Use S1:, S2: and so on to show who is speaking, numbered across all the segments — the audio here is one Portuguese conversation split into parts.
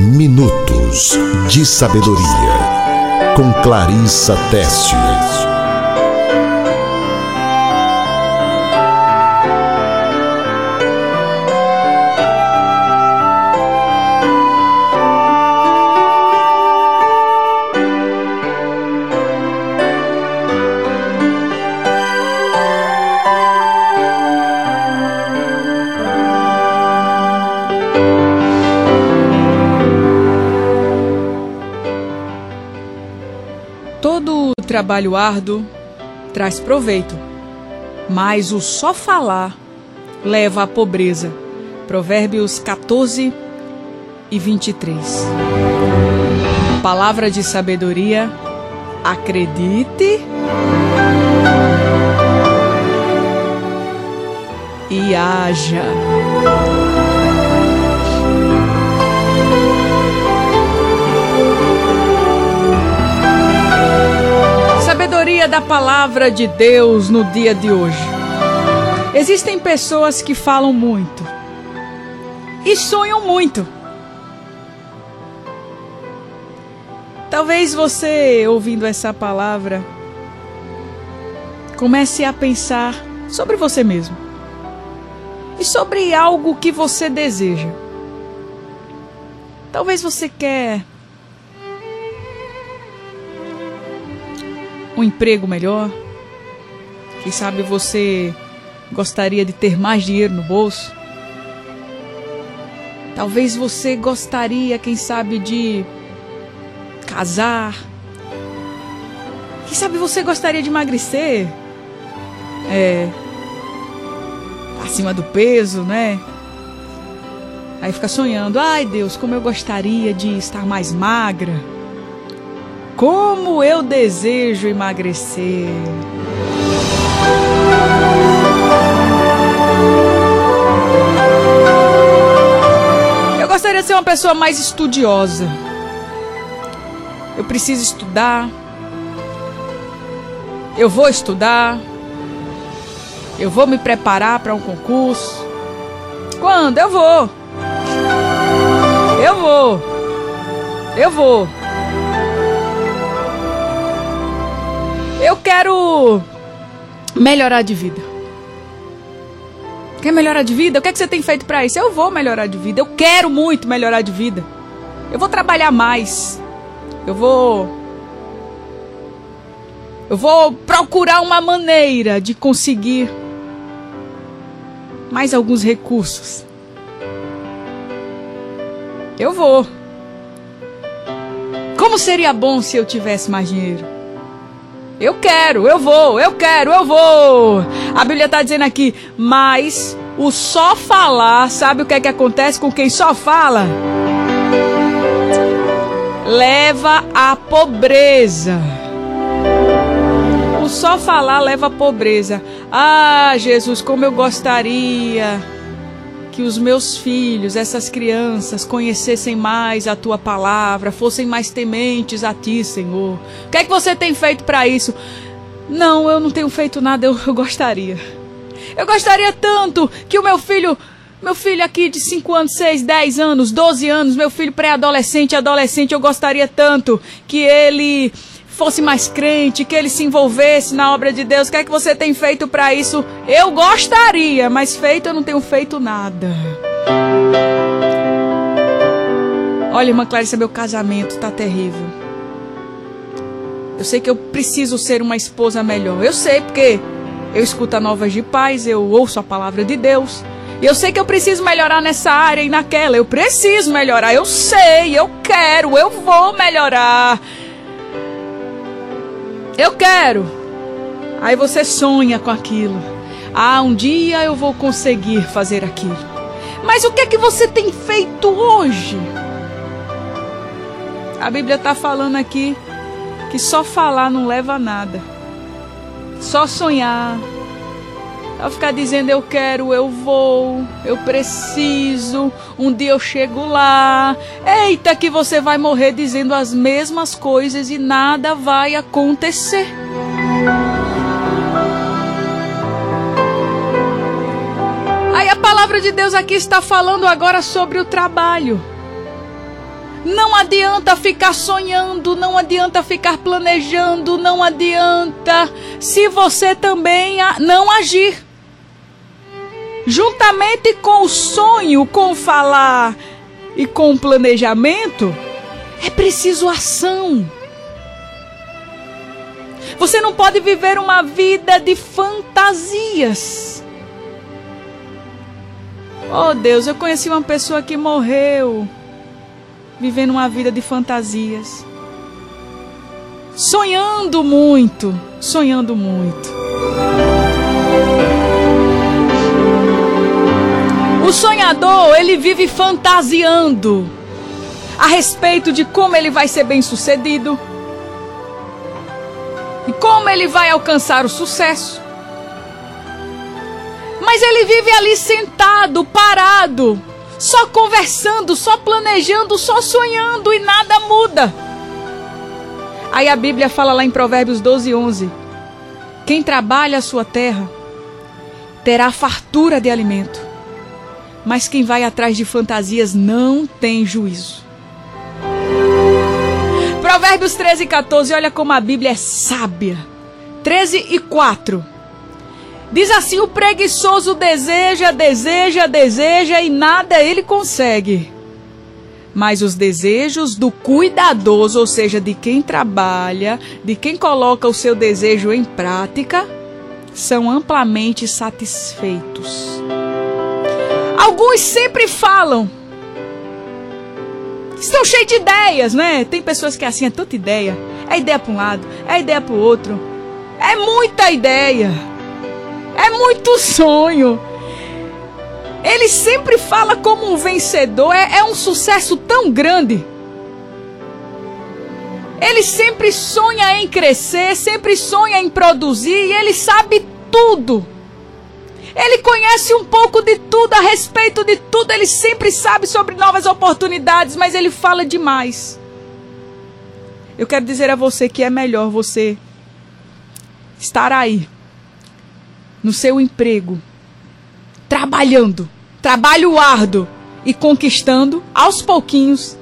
S1: Minutos de Sabedoria, com Clarissa Tessius.
S2: Trabalho árduo traz proveito, mas o só falar leva à pobreza. Provérbios 14 e 23. Palavra de sabedoria, acredite e haja. Da palavra de Deus no dia de hoje. Existem pessoas que falam muito e sonham muito. Talvez você, ouvindo essa palavra, comece a pensar sobre você mesmo e sobre algo que você deseja. Talvez você quer um emprego melhor. Quem sabe você gostaria de ter mais dinheiro no bolso. Talvez você gostaria, quem sabe, de casar. Quem sabe você gostaria de emagrecer. É. Acima do peso, né? Aí fica sonhando, ai Deus, como eu gostaria de estar mais magra. Como eu desejo emagrecer. Eu gostaria de ser uma pessoa mais estudiosa. Eu preciso estudar. Eu vou estudar. Eu vou me preparar para um concurso. Quando? Eu vou. Eu vou. Eu vou. Eu quero melhorar de vida. Quer melhorar de vida? O que, é que você tem feito para isso? Eu vou melhorar de vida. Eu quero muito melhorar de vida. Eu vou trabalhar mais. Eu vou. Eu vou procurar uma maneira de conseguir mais alguns recursos. Eu vou. Como seria bom se eu tivesse mais dinheiro? Eu quero, eu vou, eu quero, eu vou. A Bíblia está dizendo aqui, mas o só falar, sabe o que é que acontece com quem só fala? Leva à pobreza. O só falar leva à pobreza. Ah, Jesus, como eu gostaria que os meus filhos, essas crianças, conhecessem mais a tua palavra, fossem mais tementes a ti, Senhor. O que é que você tem feito para isso? Não, eu não tenho feito nada, eu, eu gostaria. Eu gostaria tanto que o meu filho meu filho aqui de 5 anos, 6, 10 anos, 12 anos, meu filho pré-adolescente, adolescente, eu gostaria tanto que ele fosse mais crente, que ele se envolvesse na obra de Deus. O que é que você tem feito para isso? Eu gostaria, mas feito eu não tenho feito nada. Olha, irmã Clarissa, meu casamento está terrível. Eu sei que eu preciso ser uma esposa melhor. Eu sei porque eu escuto a novas de paz, eu ouço a palavra de Deus. E eu sei que eu preciso melhorar nessa área e naquela. Eu preciso melhorar. Eu sei, eu quero, eu vou melhorar. Eu quero. Aí você sonha com aquilo. Ah, um dia eu vou conseguir fazer aquilo. Mas o que é que você tem feito hoje? A Bíblia está falando aqui que só falar não leva a nada. Só sonhar, a ficar dizendo eu quero, eu vou, eu preciso, um dia eu chego lá. Eita, que você vai morrer dizendo as mesmas coisas e nada vai acontecer. Aí a palavra de Deus aqui está falando agora sobre o trabalho. Não adianta ficar sonhando, não adianta ficar planejando, não adianta se você também não agir. Juntamente com o sonho, com o falar e com o planejamento, é preciso ação. Você não pode viver uma vida de fantasias. Oh Deus, eu conheci uma pessoa que morreu vivendo uma vida de fantasias. Sonhando muito, sonhando muito. O sonhador, ele vive fantasiando a respeito de como ele vai ser bem-sucedido e como ele vai alcançar o sucesso. Mas ele vive ali sentado, parado, só conversando, só planejando, só sonhando e nada muda. Aí a Bíblia fala lá em Provérbios 12, 11: Quem trabalha a sua terra terá fartura de alimento, mas quem vai atrás de fantasias não tem juízo. Provérbios 13 e 14, olha como a Bíblia é sábia. 13 e 4. Diz assim: o preguiçoso deseja, deseja, deseja e nada ele consegue. Mas os desejos do cuidadoso, ou seja, de quem trabalha, de quem coloca o seu desejo em prática, são amplamente satisfeitos. Alguns sempre falam, estão cheios de ideias, né? Tem pessoas que é assim, é tanta ideia. É ideia para um lado, é ideia para o outro. É muita ideia. É muito sonho. Ele sempre fala como um vencedor. É, é um sucesso tão grande. Ele sempre sonha em crescer, sempre sonha em produzir e ele sabe tudo. Ele conhece um pouco de tudo, a respeito de tudo, ele sempre sabe sobre novas oportunidades, mas ele fala demais. Eu quero dizer a você que é melhor você estar aí no seu emprego, trabalhando, trabalho árduo e conquistando aos pouquinhos,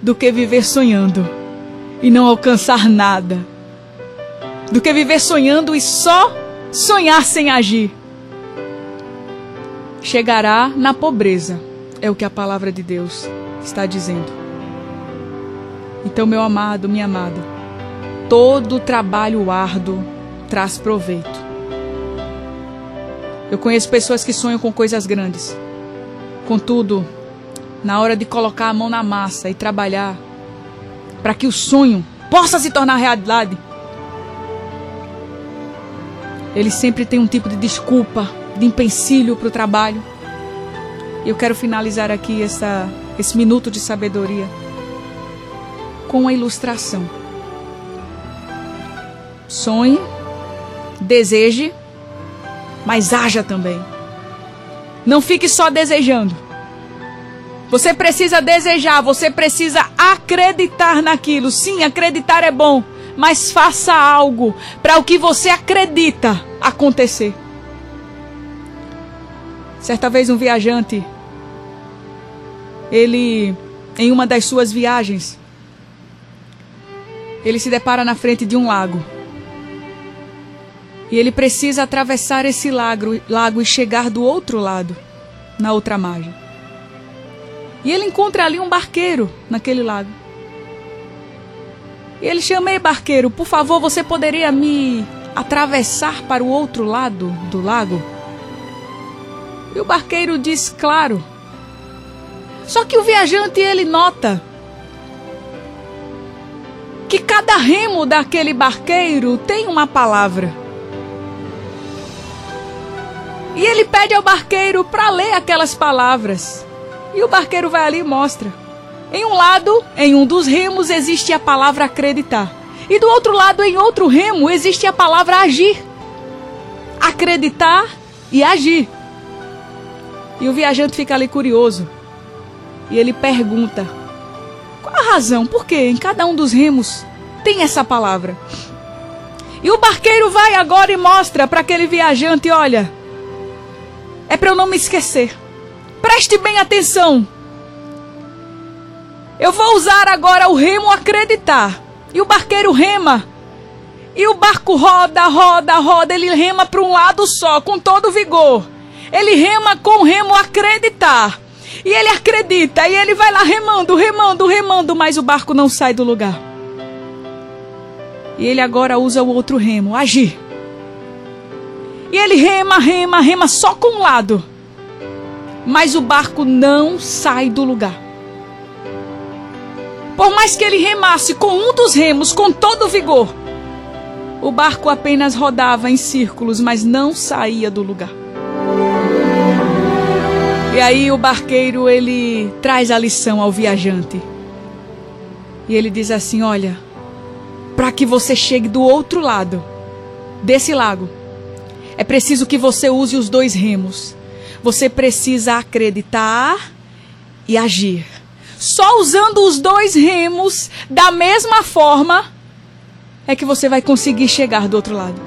S2: do que viver sonhando e não alcançar nada. Do que viver sonhando e só sonhar sem agir. Chegará na pobreza, é o que a palavra de Deus está dizendo. Então, meu amado, minha amada, todo trabalho árduo traz proveito. Eu conheço pessoas que sonham com coisas grandes. Contudo, na hora de colocar a mão na massa e trabalhar para que o sonho possa se tornar realidade, ele sempre tem um tipo de desculpa, de empecilho para o trabalho. Eu quero finalizar aqui essa, esse minuto de sabedoria com uma ilustração. Sonhe, deseje mas haja também. Não fique só desejando. Você precisa desejar, você precisa acreditar naquilo. Sim, acreditar é bom, mas faça algo para o que você acredita acontecer. Certa vez um viajante, ele em uma das suas viagens, ele se depara na frente de um lago. E ele precisa atravessar esse lago, lago e chegar do outro lado, na outra margem. E ele encontra ali um barqueiro naquele lago. E ele chama, ei barqueiro, por favor, você poderia me atravessar para o outro lado do lago? E o barqueiro diz, claro. Só que o viajante ele nota que cada remo daquele barqueiro tem uma palavra. E ele pede ao barqueiro para ler aquelas palavras. E o barqueiro vai ali e mostra. Em um lado, em um dos remos, existe a palavra acreditar. E do outro lado, em outro remo, existe a palavra agir. Acreditar e agir. E o viajante fica ali curioso. E ele pergunta: qual a razão? Por que em cada um dos remos tem essa palavra? E o barqueiro vai agora e mostra para aquele viajante: olha, é para eu não me esquecer. Preste bem atenção. Eu vou usar agora o remo acreditar. E o barqueiro rema. E o barco roda, roda, roda. Ele rema para um lado só, com todo vigor. Ele rema com remo acreditar. E ele acredita. E ele vai lá remando, remando, remando. Mas o barco não sai do lugar. E ele agora usa o outro remo, agir. E ele rema, rema, rema só com um lado. Mas o barco não sai do lugar. Por mais que ele remasse com um dos remos com todo vigor, o barco apenas rodava em círculos, mas não saía do lugar. E aí o barqueiro ele traz a lição ao viajante. E ele diz assim: "Olha, para que você chegue do outro lado desse lago, é preciso que você use os dois remos. Você precisa acreditar e agir. Só usando os dois remos da mesma forma é que você vai conseguir chegar do outro lado.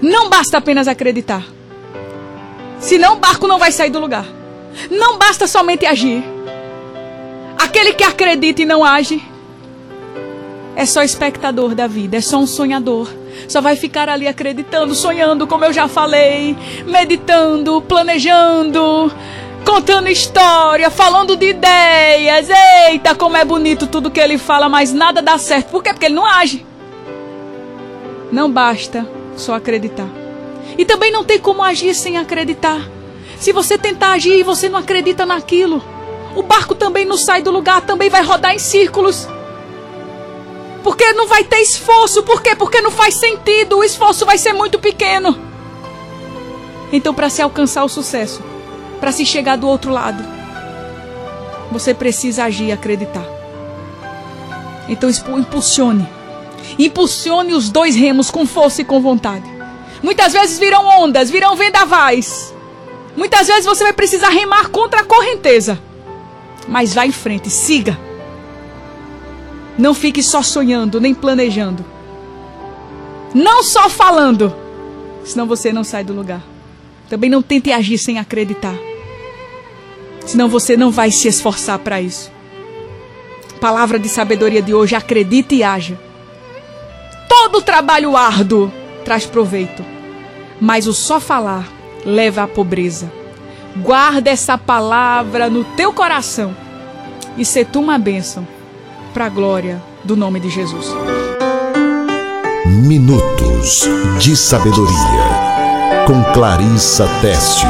S2: Não basta apenas acreditar. Senão o barco não vai sair do lugar. Não basta somente agir. Aquele que acredita e não age é só espectador da vida, é só um sonhador. Só vai ficar ali acreditando, sonhando, como eu já falei, meditando, planejando, contando história, falando de ideias. Eita, como é bonito tudo que ele fala, mas nada dá certo. Por quê? Porque ele não age. Não basta só acreditar. E também não tem como agir sem acreditar. Se você tentar agir e você não acredita naquilo, o barco também não sai do lugar, também vai rodar em círculos. Porque não vai ter esforço. Por quê? Porque não faz sentido. O esforço vai ser muito pequeno. Então, para se alcançar o sucesso, para se chegar do outro lado, você precisa agir e acreditar. Então impulsione. Impulsione os dois remos com força e com vontade. Muitas vezes virão ondas, virão vendavais. Muitas vezes você vai precisar remar contra a correnteza. Mas vá em frente, siga. Não fique só sonhando, nem planejando. Não só falando, senão você não sai do lugar. Também não tente agir sem acreditar. Senão você não vai se esforçar para isso. Palavra de sabedoria de hoje: acredite e haja. Todo trabalho árduo traz proveito, mas o só falar leva à pobreza. Guarda essa palavra no teu coração e se tu uma bênção para a glória do nome de Jesus.
S1: Minutos de Sabedoria com Clarissa Teste.